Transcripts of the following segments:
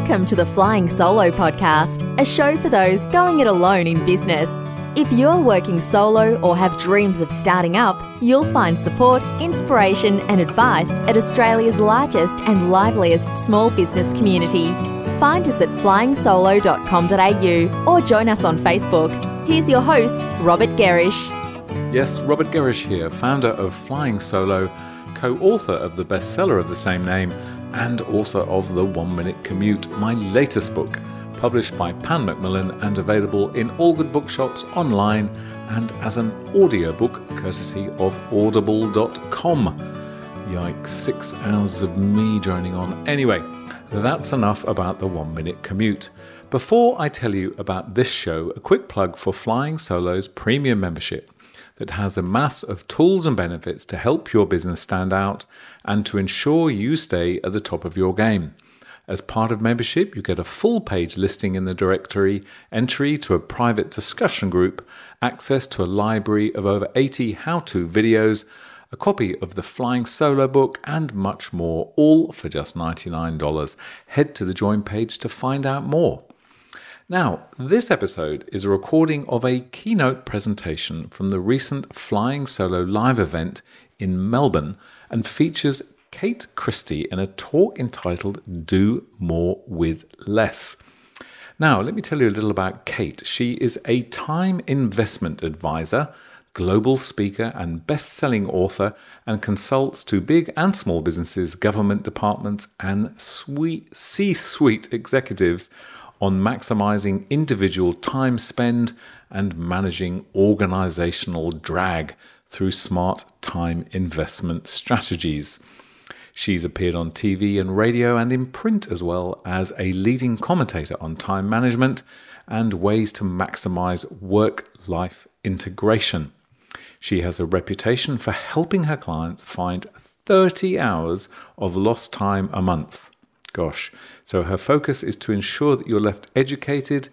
Welcome to the Flying Solo podcast, a show for those going it alone in business. If you're working solo or have dreams of starting up, you'll find support, inspiration, and advice at Australia's largest and liveliest small business community. Find us at flyingsolo.com.au or join us on Facebook. Here's your host, Robert Gerrish. Yes, Robert Gerrish here, founder of Flying Solo, co author of the bestseller of the same name, and author of The One Minute Commute, my latest book, published by Pan Macmillan and available in all good bookshops online and as an audiobook courtesy of audible.com. Yikes, six hours of me droning on. Anyway, that's enough about the one minute commute. Before I tell you about this show, a quick plug for Flying Solo's premium membership that has a mass of tools and benefits to help your business stand out and to ensure you stay at the top of your game. As part of membership, you get a full page listing in the directory, entry to a private discussion group, access to a library of over 80 how to videos, a copy of the Flying Solo book, and much more, all for just $99. Head to the join page to find out more. Now, this episode is a recording of a keynote presentation from the recent Flying Solo live event in Melbourne and features Kate Christie in a talk entitled Do More with Less. Now, let me tell you a little about Kate. She is a time investment advisor, global speaker, and best selling author, and consults to big and small businesses, government departments, and C suite executives on maximizing individual time spent and managing organizational drag through smart time investment strategies. She's appeared on TV and radio and in print as well as a leading commentator on time management and ways to maximize work life integration. She has a reputation for helping her clients find 30 hours of lost time a month. Gosh. So her focus is to ensure that you're left educated,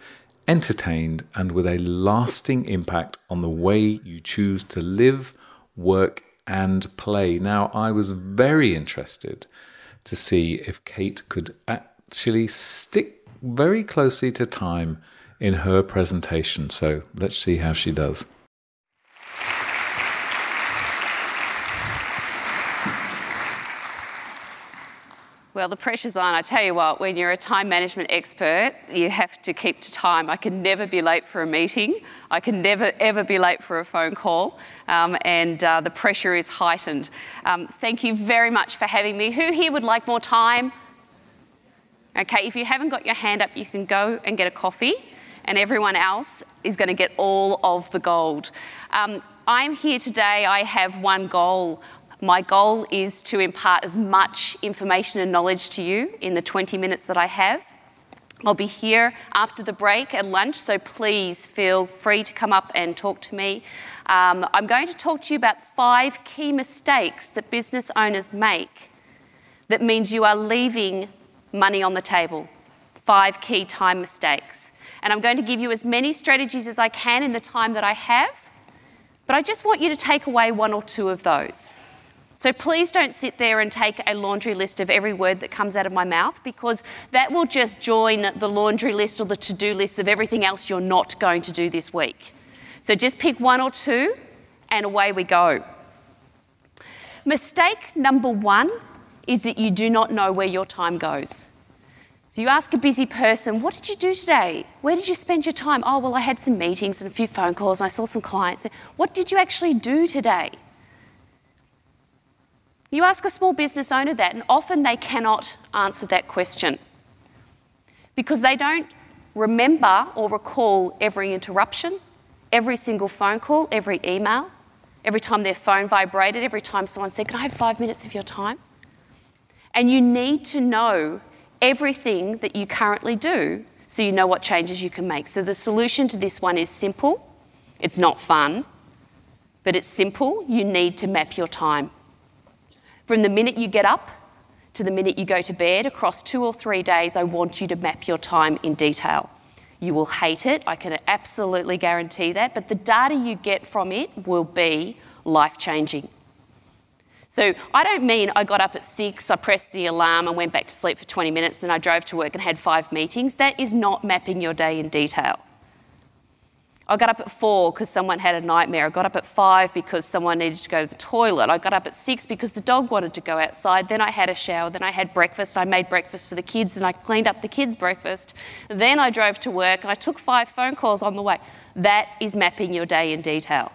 entertained, and with a lasting impact on the way you choose to live, work, and play. Now, I was very interested to see if Kate could actually stick very closely to time in her presentation. So let's see how she does. Well, the pressure's on. I tell you what, when you're a time management expert, you have to keep to time. I can never be late for a meeting. I can never, ever be late for a phone call. Um, and uh, the pressure is heightened. Um, thank you very much for having me. Who here would like more time? Okay, if you haven't got your hand up, you can go and get a coffee, and everyone else is going to get all of the gold. Um, I'm here today. I have one goal. My goal is to impart as much information and knowledge to you in the 20 minutes that I have. I'll be here after the break at lunch, so please feel free to come up and talk to me. Um, I'm going to talk to you about five key mistakes that business owners make that means you are leaving money on the table. Five key time mistakes. And I'm going to give you as many strategies as I can in the time that I have, but I just want you to take away one or two of those. So please don't sit there and take a laundry list of every word that comes out of my mouth because that will just join the laundry list or the to do list of everything else you're not going to do this week. So just pick one or two and away we go. Mistake number one is that you do not know where your time goes. So you ask a busy person, What did you do today? Where did you spend your time? Oh, well, I had some meetings and a few phone calls and I saw some clients. What did you actually do today? You ask a small business owner that, and often they cannot answer that question because they don't remember or recall every interruption, every single phone call, every email, every time their phone vibrated, every time someone said, Can I have five minutes of your time? And you need to know everything that you currently do so you know what changes you can make. So the solution to this one is simple. It's not fun, but it's simple. You need to map your time. From the minute you get up to the minute you go to bed, across two or three days, I want you to map your time in detail. You will hate it, I can absolutely guarantee that, but the data you get from it will be life changing. So I don't mean I got up at six, I pressed the alarm and went back to sleep for 20 minutes, then I drove to work and had five meetings. That is not mapping your day in detail. I got up at four because someone had a nightmare. I got up at five because someone needed to go to the toilet. I got up at six because the dog wanted to go outside. Then I had a shower. Then I had breakfast. I made breakfast for the kids and I cleaned up the kids' breakfast. Then I drove to work and I took five phone calls on the way. That is mapping your day in detail.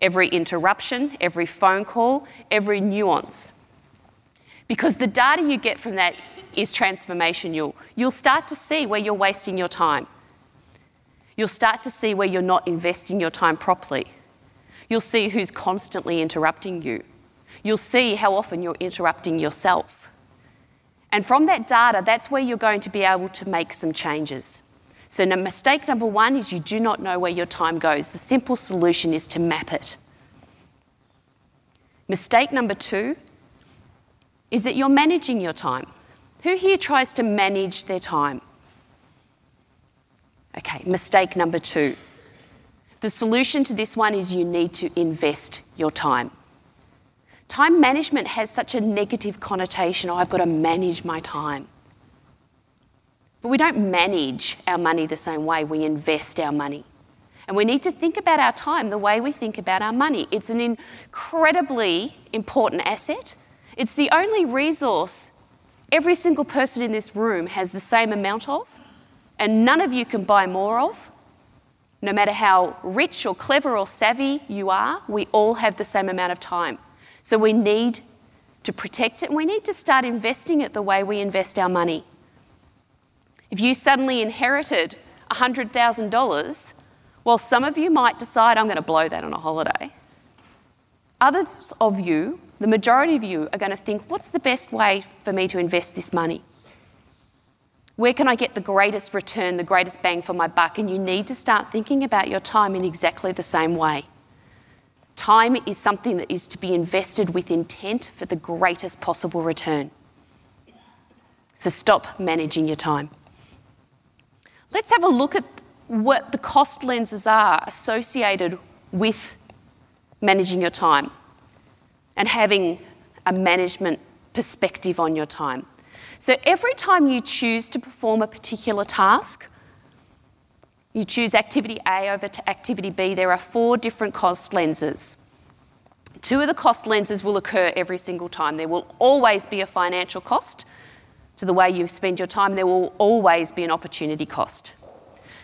Every interruption, every phone call, every nuance. Because the data you get from that is transformational. You'll start to see where you're wasting your time. You'll start to see where you're not investing your time properly. You'll see who's constantly interrupting you. You'll see how often you're interrupting yourself. And from that data, that's where you're going to be able to make some changes. So, mistake number one is you do not know where your time goes. The simple solution is to map it. Mistake number two is that you're managing your time. Who here tries to manage their time? Okay, mistake number two. The solution to this one is you need to invest your time. Time management has such a negative connotation. Oh, I've got to manage my time. But we don't manage our money the same way, we invest our money. And we need to think about our time the way we think about our money. It's an incredibly important asset. It's the only resource every single person in this room has the same amount of and none of you can buy more of. No matter how rich or clever or savvy you are, we all have the same amount of time. So we need to protect it and we need to start investing it the way we invest our money. If you suddenly inherited $100,000, well, some of you might decide, I'm going to blow that on a holiday. Others of you, the majority of you, are going to think, what's the best way for me to invest this money? Where can I get the greatest return, the greatest bang for my buck? And you need to start thinking about your time in exactly the same way. Time is something that is to be invested with intent for the greatest possible return. So stop managing your time. Let's have a look at what the cost lenses are associated with managing your time and having a management perspective on your time. So every time you choose to perform a particular task, you choose activity A over to activity B, there are four different cost lenses. Two of the cost lenses will occur every single time. There will always be a financial cost to the way you spend your time, there will always be an opportunity cost.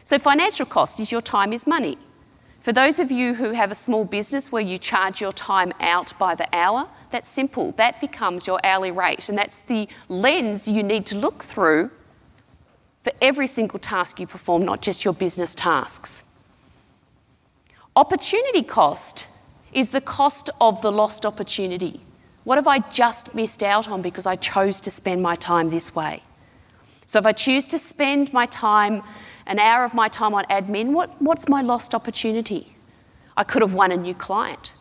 So, financial cost is your time is money. For those of you who have a small business where you charge your time out by the hour, that's simple. That becomes your hourly rate, and that's the lens you need to look through for every single task you perform, not just your business tasks. Opportunity cost is the cost of the lost opportunity. What have I just missed out on because I chose to spend my time this way? So, if I choose to spend my time, an hour of my time on admin, what, what's my lost opportunity? I could have won a new client.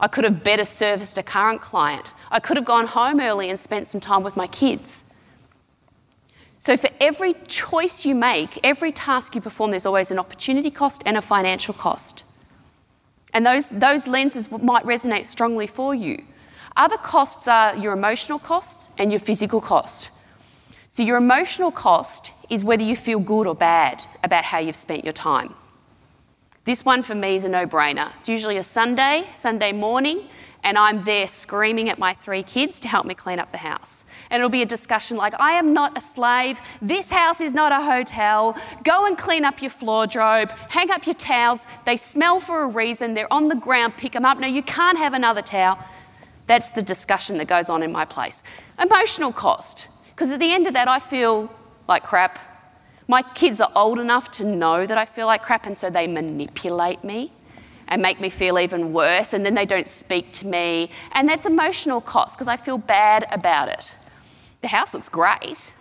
I could have better serviced a current client. I could have gone home early and spent some time with my kids. So, for every choice you make, every task you perform, there's always an opportunity cost and a financial cost. And those, those lenses might resonate strongly for you. Other costs are your emotional costs and your physical cost. So, your emotional cost is whether you feel good or bad about how you've spent your time. This one for me is a no brainer. It's usually a Sunday, Sunday morning, and I'm there screaming at my three kids to help me clean up the house. And it'll be a discussion like, I am not a slave, this house is not a hotel, go and clean up your wardrobe, hang up your towels, they smell for a reason, they're on the ground, pick them up. No, you can't have another towel. That's the discussion that goes on in my place. Emotional cost, because at the end of that, I feel like crap. My kids are old enough to know that I feel like crap, and so they manipulate me and make me feel even worse, and then they don't speak to me. And that's emotional cost because I feel bad about it. The house looks great,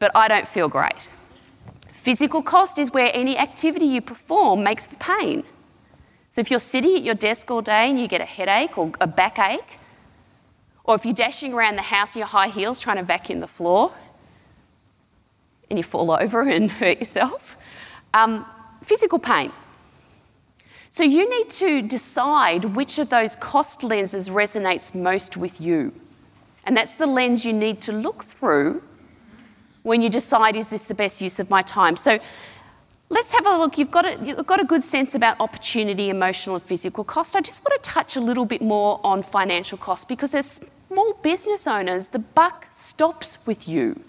but I don't feel great. Physical cost is where any activity you perform makes for pain. So if you're sitting at your desk all day and you get a headache or a backache, or if you're dashing around the house in your high heels trying to vacuum the floor and you fall over and hurt yourself, um, physical pain. So you need to decide which of those cost lenses resonates most with you. And that's the lens you need to look through when you decide, is this the best use of my time? So let's have a look. You've got a, you've got a good sense about opportunity, emotional, and physical cost. I just want to touch a little bit more on financial cost because as small business owners, the buck stops with you.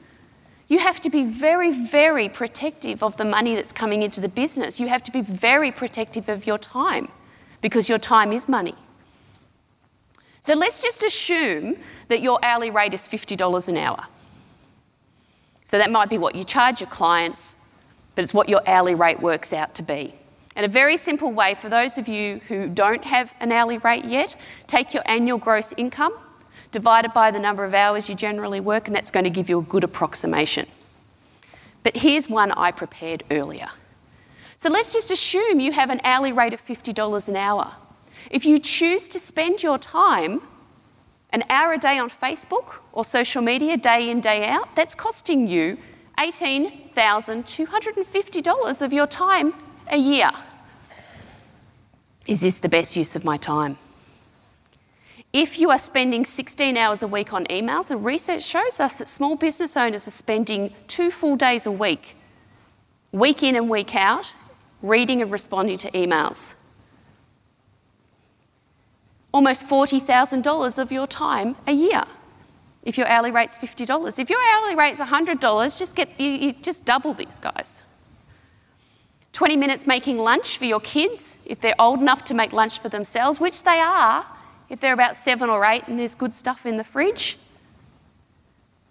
You have to be very, very protective of the money that's coming into the business. You have to be very protective of your time because your time is money. So let's just assume that your hourly rate is $50 an hour. So that might be what you charge your clients, but it's what your hourly rate works out to be. And a very simple way for those of you who don't have an hourly rate yet, take your annual gross income divided by the number of hours you generally work, and that's going to give you a good approximation. But here's one I prepared earlier. So let's just assume you have an hourly rate of $50 an hour. If you choose to spend your time an hour a day on Facebook or social media, day in, day out, that's costing you $18,250 of your time a year. Is this the best use of my time? If you are spending 16 hours a week on emails, the research shows us that small business owners are spending two full days a week, week in and week out, reading and responding to emails. Almost $40,000 of your time a year if your hourly rate's $50. If your hourly rate's $100, just get you, you just double these guys. 20 minutes making lunch for your kids if they're old enough to make lunch for themselves, which they are if they're about seven or eight and there's good stuff in the fridge.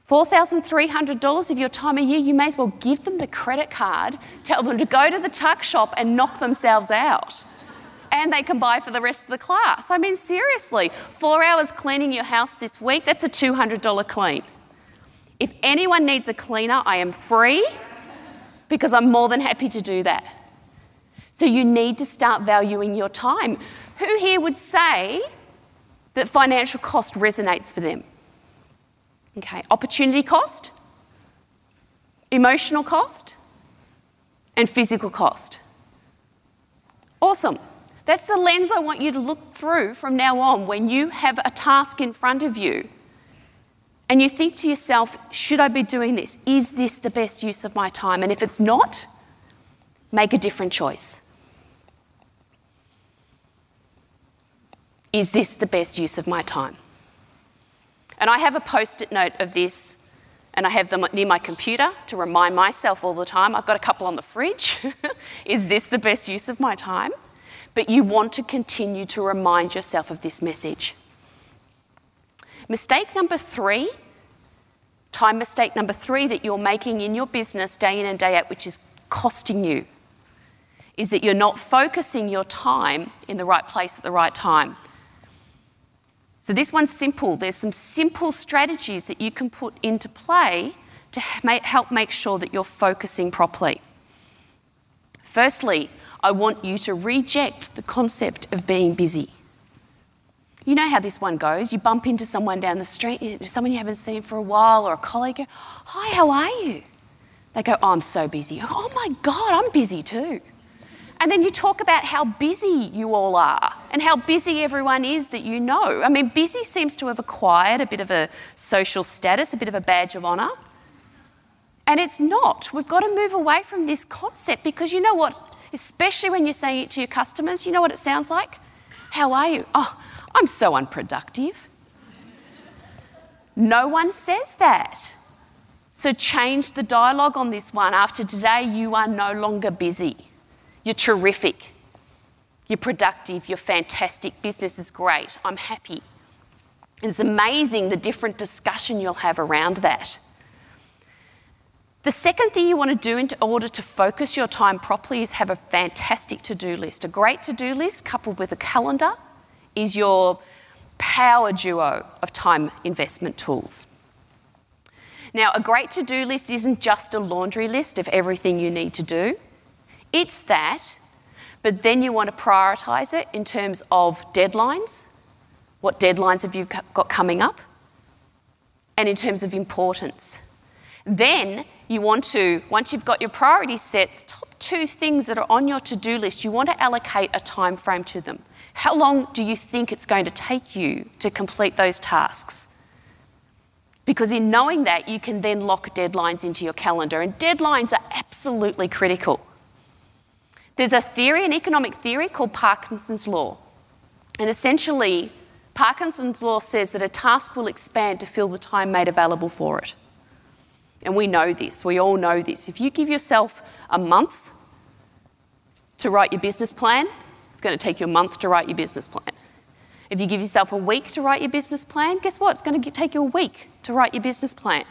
$4,300 of your time a year, you may as well give them the credit card, tell them to go to the tuck shop and knock themselves out. And they can buy for the rest of the class. I mean, seriously, four hours cleaning your house this week, that's a $200 clean. If anyone needs a cleaner, I am free because I'm more than happy to do that. So you need to start valuing your time. Who here would say that financial cost resonates for them. Okay, opportunity cost, emotional cost, and physical cost. Awesome. That's the lens I want you to look through from now on when you have a task in front of you and you think to yourself, should I be doing this? Is this the best use of my time? And if it's not, make a different choice. Is this the best use of my time? And I have a post it note of this, and I have them near my computer to remind myself all the time. I've got a couple on the fridge. Is this the best use of my time? But you want to continue to remind yourself of this message. Mistake number three, time mistake number three that you're making in your business day in and day out, which is costing you, is that you're not focusing your time in the right place at the right time. So this one's simple. There's some simple strategies that you can put into play to help make sure that you're focusing properly. Firstly, I want you to reject the concept of being busy. You know how this one goes. You bump into someone down the street, someone you haven't seen for a while, or a colleague. Go, Hi, how are you? They go, oh, I'm so busy. Oh my God, I'm busy too. And then you talk about how busy you all are and how busy everyone is that you know. I mean, busy seems to have acquired a bit of a social status, a bit of a badge of honour. And it's not. We've got to move away from this concept because you know what? Especially when you're saying it to your customers, you know what it sounds like? How are you? Oh, I'm so unproductive. No one says that. So change the dialogue on this one. After today, you are no longer busy. You're terrific. You're productive. You're fantastic. Business is great. I'm happy. And it's amazing the different discussion you'll have around that. The second thing you want to do in order to focus your time properly is have a fantastic to do list. A great to do list coupled with a calendar is your power duo of time investment tools. Now, a great to do list isn't just a laundry list of everything you need to do, it's that, but then you want to prioritize it in terms of deadlines. What deadlines have you got coming up? And in terms of importance. Then you want to, once you've got your priorities set, the top two things that are on your to do list, you want to allocate a time frame to them. How long do you think it's going to take you to complete those tasks? Because in knowing that, you can then lock deadlines into your calendar, and deadlines are absolutely critical. There's a theory, an economic theory called Parkinson's Law. And essentially, Parkinson's Law says that a task will expand to fill the time made available for it. And we know this, we all know this. If you give yourself a month to write your business plan, it's going to take you a month to write your business plan. If you give yourself a week to write your business plan, guess what? It's going to take you a week to write your business plan.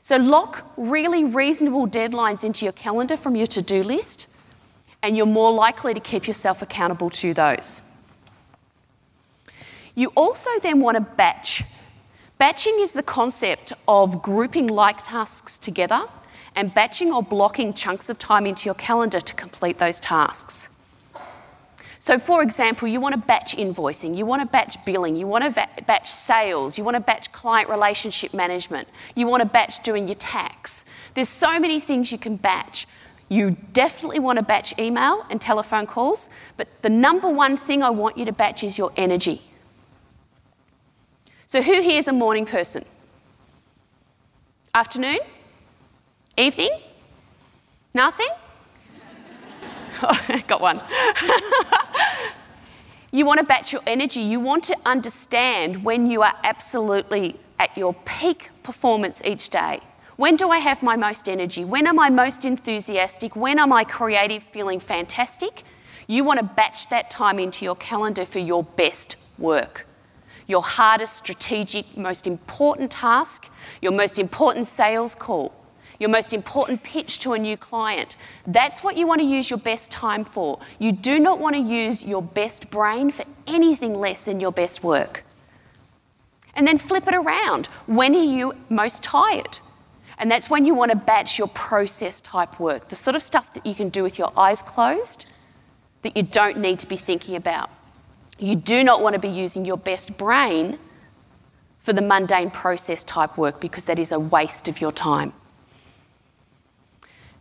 So lock really reasonable deadlines into your calendar from your to do list, and you're more likely to keep yourself accountable to those. You also then want to batch Batching is the concept of grouping like tasks together and batching or blocking chunks of time into your calendar to complete those tasks. So, for example, you want to batch invoicing, you want to batch billing, you want to batch sales, you want to batch client relationship management, you want to batch doing your tax. There's so many things you can batch. You definitely want to batch email and telephone calls, but the number one thing I want you to batch is your energy. So, who here is a morning person? Afternoon? Evening? Nothing? Oh, got one. you want to batch your energy. You want to understand when you are absolutely at your peak performance each day. When do I have my most energy? When am I most enthusiastic? When am I creative, feeling fantastic? You want to batch that time into your calendar for your best work your hardest strategic, most important task, your most important sales call, your most important pitch to a new client. That's what you want to use your best time for. You do not want to use your best brain for anything less than your best work. And then flip it around. When are you most tired? And that's when you want to batch your process type work, the sort of stuff that you can do with your eyes closed that you don't need to be thinking about. You do not want to be using your best brain for the mundane process type work because that is a waste of your time.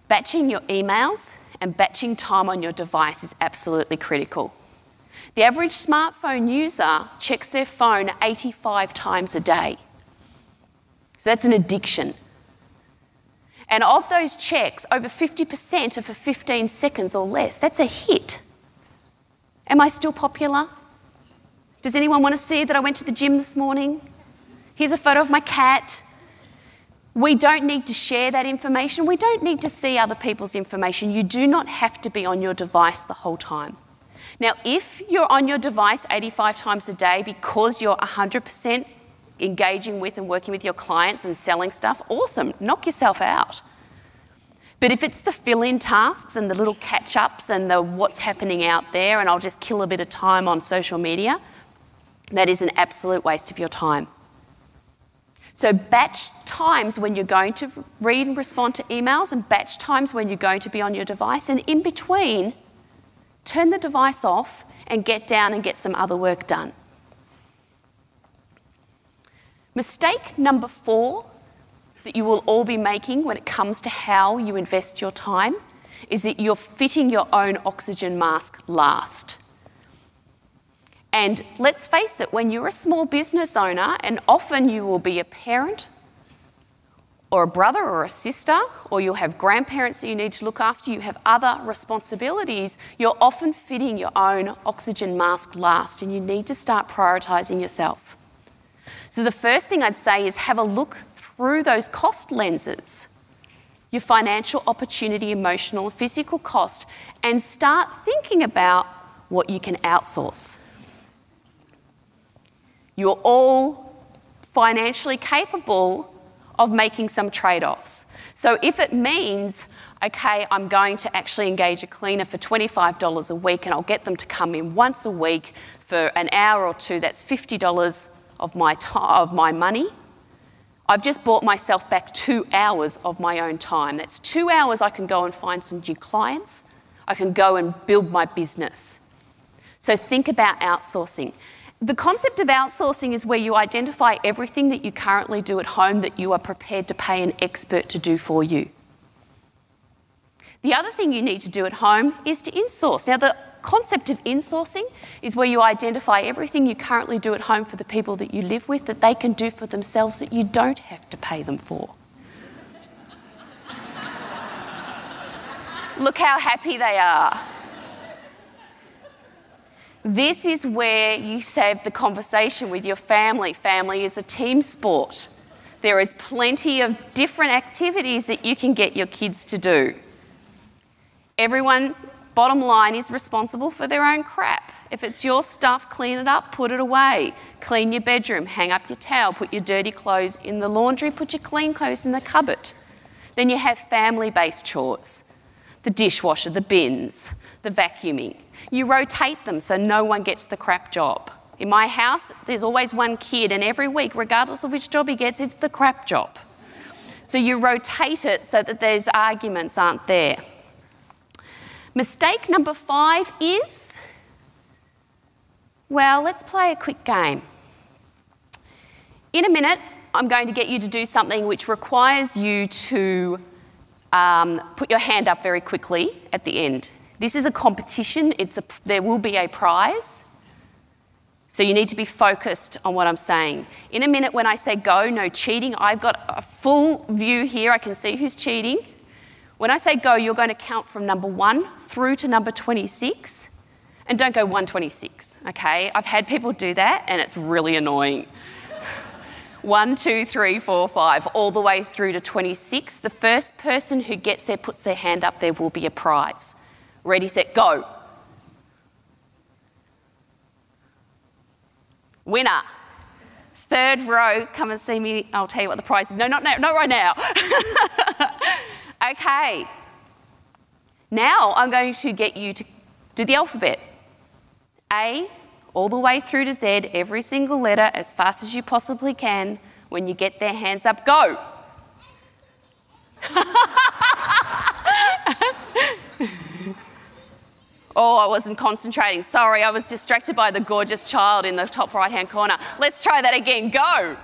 Batching your emails and batching time on your device is absolutely critical. The average smartphone user checks their phone 85 times a day. So that's an addiction. And of those checks, over 50% are for 15 seconds or less. That's a hit. Am I still popular? Does anyone want to see that I went to the gym this morning? Here's a photo of my cat. We don't need to share that information. We don't need to see other people's information. You do not have to be on your device the whole time. Now, if you're on your device 85 times a day because you're 100% engaging with and working with your clients and selling stuff, awesome, knock yourself out. But if it's the fill in tasks and the little catch ups and the what's happening out there, and I'll just kill a bit of time on social media, that is an absolute waste of your time. So, batch times when you're going to read and respond to emails, and batch times when you're going to be on your device, and in between, turn the device off and get down and get some other work done. Mistake number four that you will all be making when it comes to how you invest your time is that you're fitting your own oxygen mask last. And let's face it, when you're a small business owner, and often you will be a parent or a brother or a sister, or you'll have grandparents that you need to look after, you have other responsibilities, you're often fitting your own oxygen mask last, and you need to start prioritising yourself. So, the first thing I'd say is have a look through those cost lenses your financial opportunity, emotional, physical cost, and start thinking about what you can outsource. You're all financially capable of making some trade offs. So if it means, okay, I'm going to actually engage a cleaner for $25 a week and I'll get them to come in once a week for an hour or two, that's $50 of my, of my money. I've just bought myself back two hours of my own time. That's two hours I can go and find some new clients. I can go and build my business. So think about outsourcing. The concept of outsourcing is where you identify everything that you currently do at home that you are prepared to pay an expert to do for you. The other thing you need to do at home is to insource. Now, the concept of insourcing is where you identify everything you currently do at home for the people that you live with that they can do for themselves that you don't have to pay them for. Look how happy they are. This is where you save the conversation with your family. Family is a team sport. There is plenty of different activities that you can get your kids to do. Everyone, bottom line, is responsible for their own crap. If it's your stuff, clean it up, put it away. Clean your bedroom, hang up your towel, put your dirty clothes in the laundry, put your clean clothes in the cupboard. Then you have family based chores the dishwasher, the bins, the vacuuming. You rotate them so no one gets the crap job. In my house, there's always one kid, and every week, regardless of which job he gets, it's the crap job. So you rotate it so that those arguments aren't there. Mistake number five is well, let's play a quick game. In a minute, I'm going to get you to do something which requires you to um, put your hand up very quickly at the end. This is a competition, it's a, there will be a prize. So you need to be focused on what I'm saying. In a minute, when I say go, no cheating, I've got a full view here. I can see who's cheating. When I say go, you're going to count from number one through to number 26. And don't go 126, okay? I've had people do that and it's really annoying. One, two, three, four, five, all the way through to 26. The first person who gets there, puts their hand up, there will be a prize. Ready, set, go. Winner. Third row, come and see me. I'll tell you what the prize is. No, not now, not right now. okay. Now I'm going to get you to do the alphabet. A all the way through to Z, every single letter as fast as you possibly can. When you get their hands up, go. oh, I wasn't concentrating. Sorry, I was distracted by the gorgeous child in the top right hand corner. Let's try that again. Go.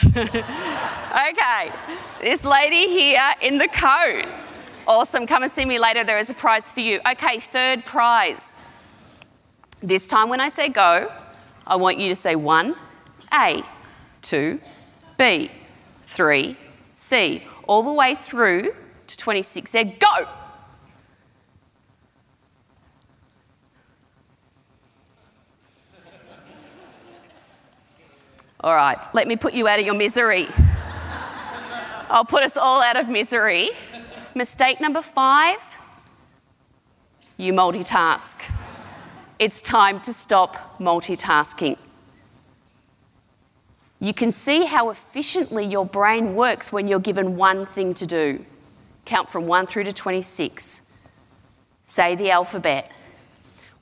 okay, this lady here in the coat. Awesome. Come and see me later. There is a prize for you. Okay, third prize. This time when I say go, I want you to say one, A, two, B, three, C, all the way through to 26 Z. Go! All right, let me put you out of your misery. I'll put us all out of misery. Mistake number five you multitask. It's time to stop multitasking. You can see how efficiently your brain works when you're given one thing to do. Count from 1 through to 26. Say the alphabet.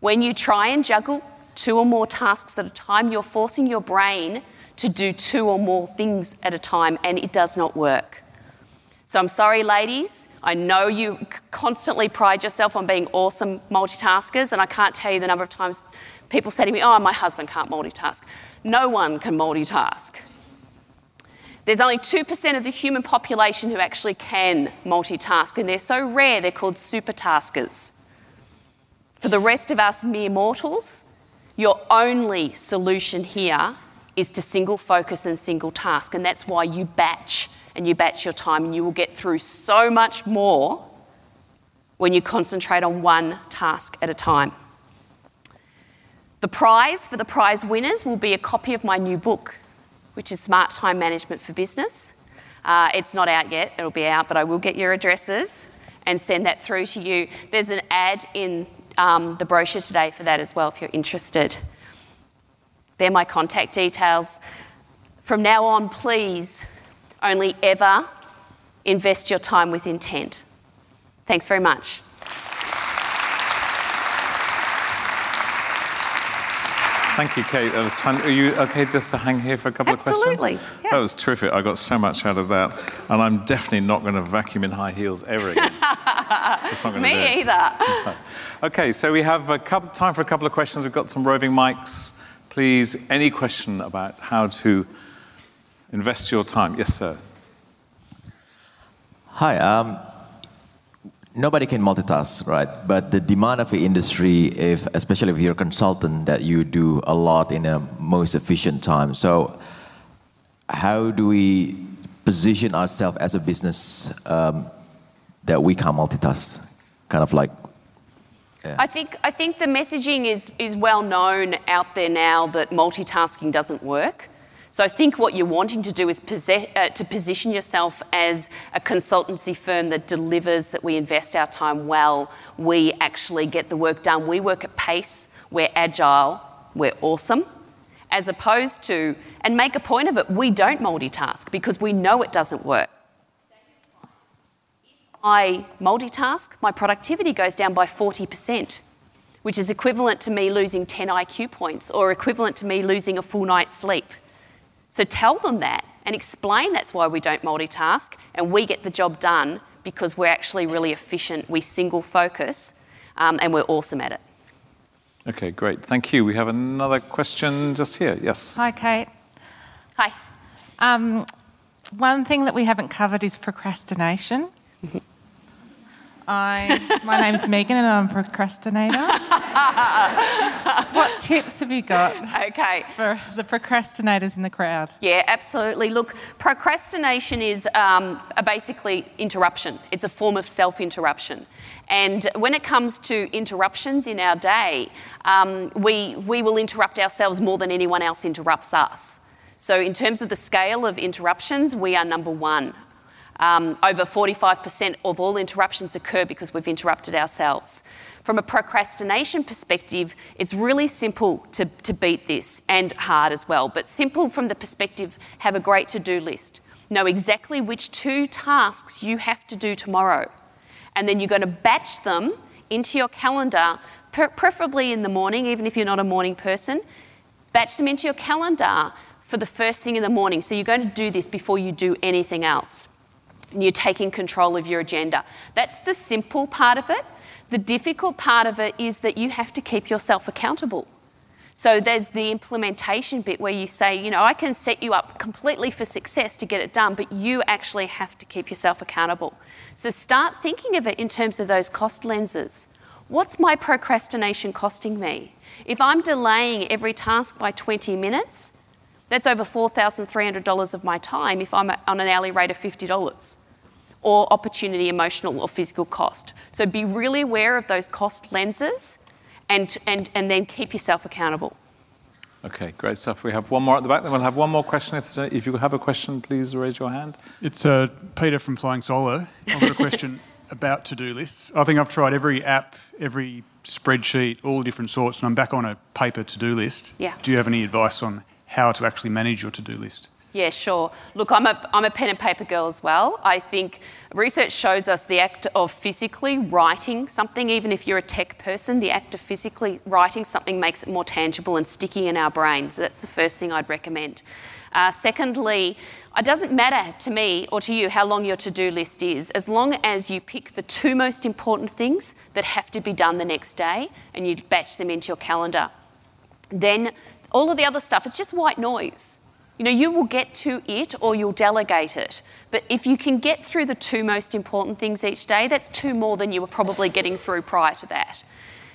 When you try and juggle two or more tasks at a time, you're forcing your brain to do two or more things at a time, and it does not work. So I'm sorry, ladies. I know you constantly pride yourself on being awesome multitaskers, and I can't tell you the number of times people say to me, Oh, my husband can't multitask. No one can multitask. There's only 2% of the human population who actually can multitask, and they're so rare they're called supertaskers. For the rest of us mere mortals, your only solution here is to single focus and single task, and that's why you batch and you batch your time, and you will get through so much more when you concentrate on one task at a time. The prize for the prize winners will be a copy of my new book, which is Smart Time Management for Business. Uh, it's not out yet, it'll be out, but I will get your addresses and send that through to you. There's an ad in um, the brochure today for that as well if you're interested. They're my contact details From now on, please only ever invest your time with intent. Thanks very much. Thank you, Kate. That was fun. Are you okay just to hang here for a couple Absolutely, of questions? Absolutely. yeah. That was terrific. I got so much out of that. And I'm definitely not going to vacuum in high heels ever again. just not going to do Me it. either. Okay, so we have a couple, time for a couple of questions. We've got some roving mics. Please, any question about how to invest your time? Yes, sir. Hi. Um, nobody can multitask, right? But the demand of the industry, if especially if you're a consultant, that you do a lot in a most efficient time. So, how do we position ourselves as a business um, that we can multitask? Kind of like, I think, I think the messaging is, is well known out there now that multitasking doesn't work. So I think what you're wanting to do is possess, uh, to position yourself as a consultancy firm that delivers, that we invest our time well, we actually get the work done. We work at pace, we're agile, we're awesome. As opposed to, and make a point of it, we don't multitask because we know it doesn't work. I multitask, my productivity goes down by 40%, which is equivalent to me losing 10 IQ points or equivalent to me losing a full night's sleep. So tell them that and explain that's why we don't multitask and we get the job done because we're actually really efficient, we single focus, um, and we're awesome at it. Okay, great. Thank you. We have another question just here. Yes. Hi, Kate. Hi. Um, one thing that we haven't covered is procrastination. I, my name's Megan and I'm a procrastinator. what tips have you got Okay. for the procrastinators in the crowd? Yeah, absolutely. Look, procrastination is um, a basically interruption. It's a form of self interruption. And when it comes to interruptions in our day, um, we, we will interrupt ourselves more than anyone else interrupts us. So, in terms of the scale of interruptions, we are number one. Um, over 45% of all interruptions occur because we've interrupted ourselves. From a procrastination perspective, it's really simple to, to beat this and hard as well. But simple from the perspective, have a great to do list. Know exactly which two tasks you have to do tomorrow. And then you're going to batch them into your calendar, pre- preferably in the morning, even if you're not a morning person. Batch them into your calendar for the first thing in the morning. So you're going to do this before you do anything else you're taking control of your agenda. That's the simple part of it. The difficult part of it is that you have to keep yourself accountable. So there's the implementation bit where you say, you know, I can set you up completely for success to get it done, but you actually have to keep yourself accountable. So start thinking of it in terms of those cost lenses. What's my procrastination costing me? If I'm delaying every task by 20 minutes, that's over $4,300 of my time if I'm on an hourly rate of $50 or opportunity, emotional, or physical cost. So be really aware of those cost lenses and, and, and then keep yourself accountable. Okay, great stuff. We have one more at the back. Then we'll have one more question. If, if you have a question, please raise your hand. It's uh, Peter from Flying Solo. I've got a question about to-do lists. I think I've tried every app, every spreadsheet, all different sorts, and I'm back on a paper to-do list. Yeah. Do you have any advice on how to actually manage your to-do list? Yeah, sure. Look, I'm a, I'm a pen and paper girl as well. I think research shows us the act of physically writing something, even if you're a tech person, the act of physically writing something makes it more tangible and sticky in our brain. So that's the first thing I'd recommend. Uh, secondly, it doesn't matter to me or to you how long your to do list is, as long as you pick the two most important things that have to be done the next day and you batch them into your calendar then all of the other stuff, it's just white noise. You know, you will get to it or you'll delegate it. But if you can get through the two most important things each day, that's two more than you were probably getting through prior to that.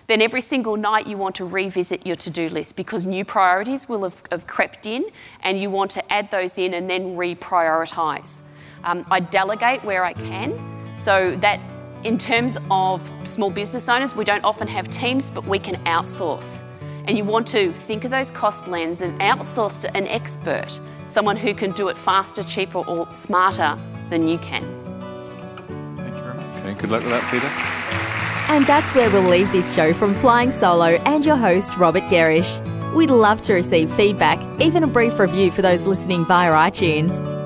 Then every single night you want to revisit your to do list because new priorities will have, have crept in and you want to add those in and then reprioritise. Um, I delegate where I can. So that in terms of small business owners, we don't often have teams, but we can outsource. And you want to think of those cost lens and outsource to an expert, someone who can do it faster, cheaper, or smarter than you can. Thank you very much. Okay, good luck with that, Peter. And that's where we'll leave this show from Flying Solo and your host, Robert Gerrish. We'd love to receive feedback, even a brief review for those listening via iTunes.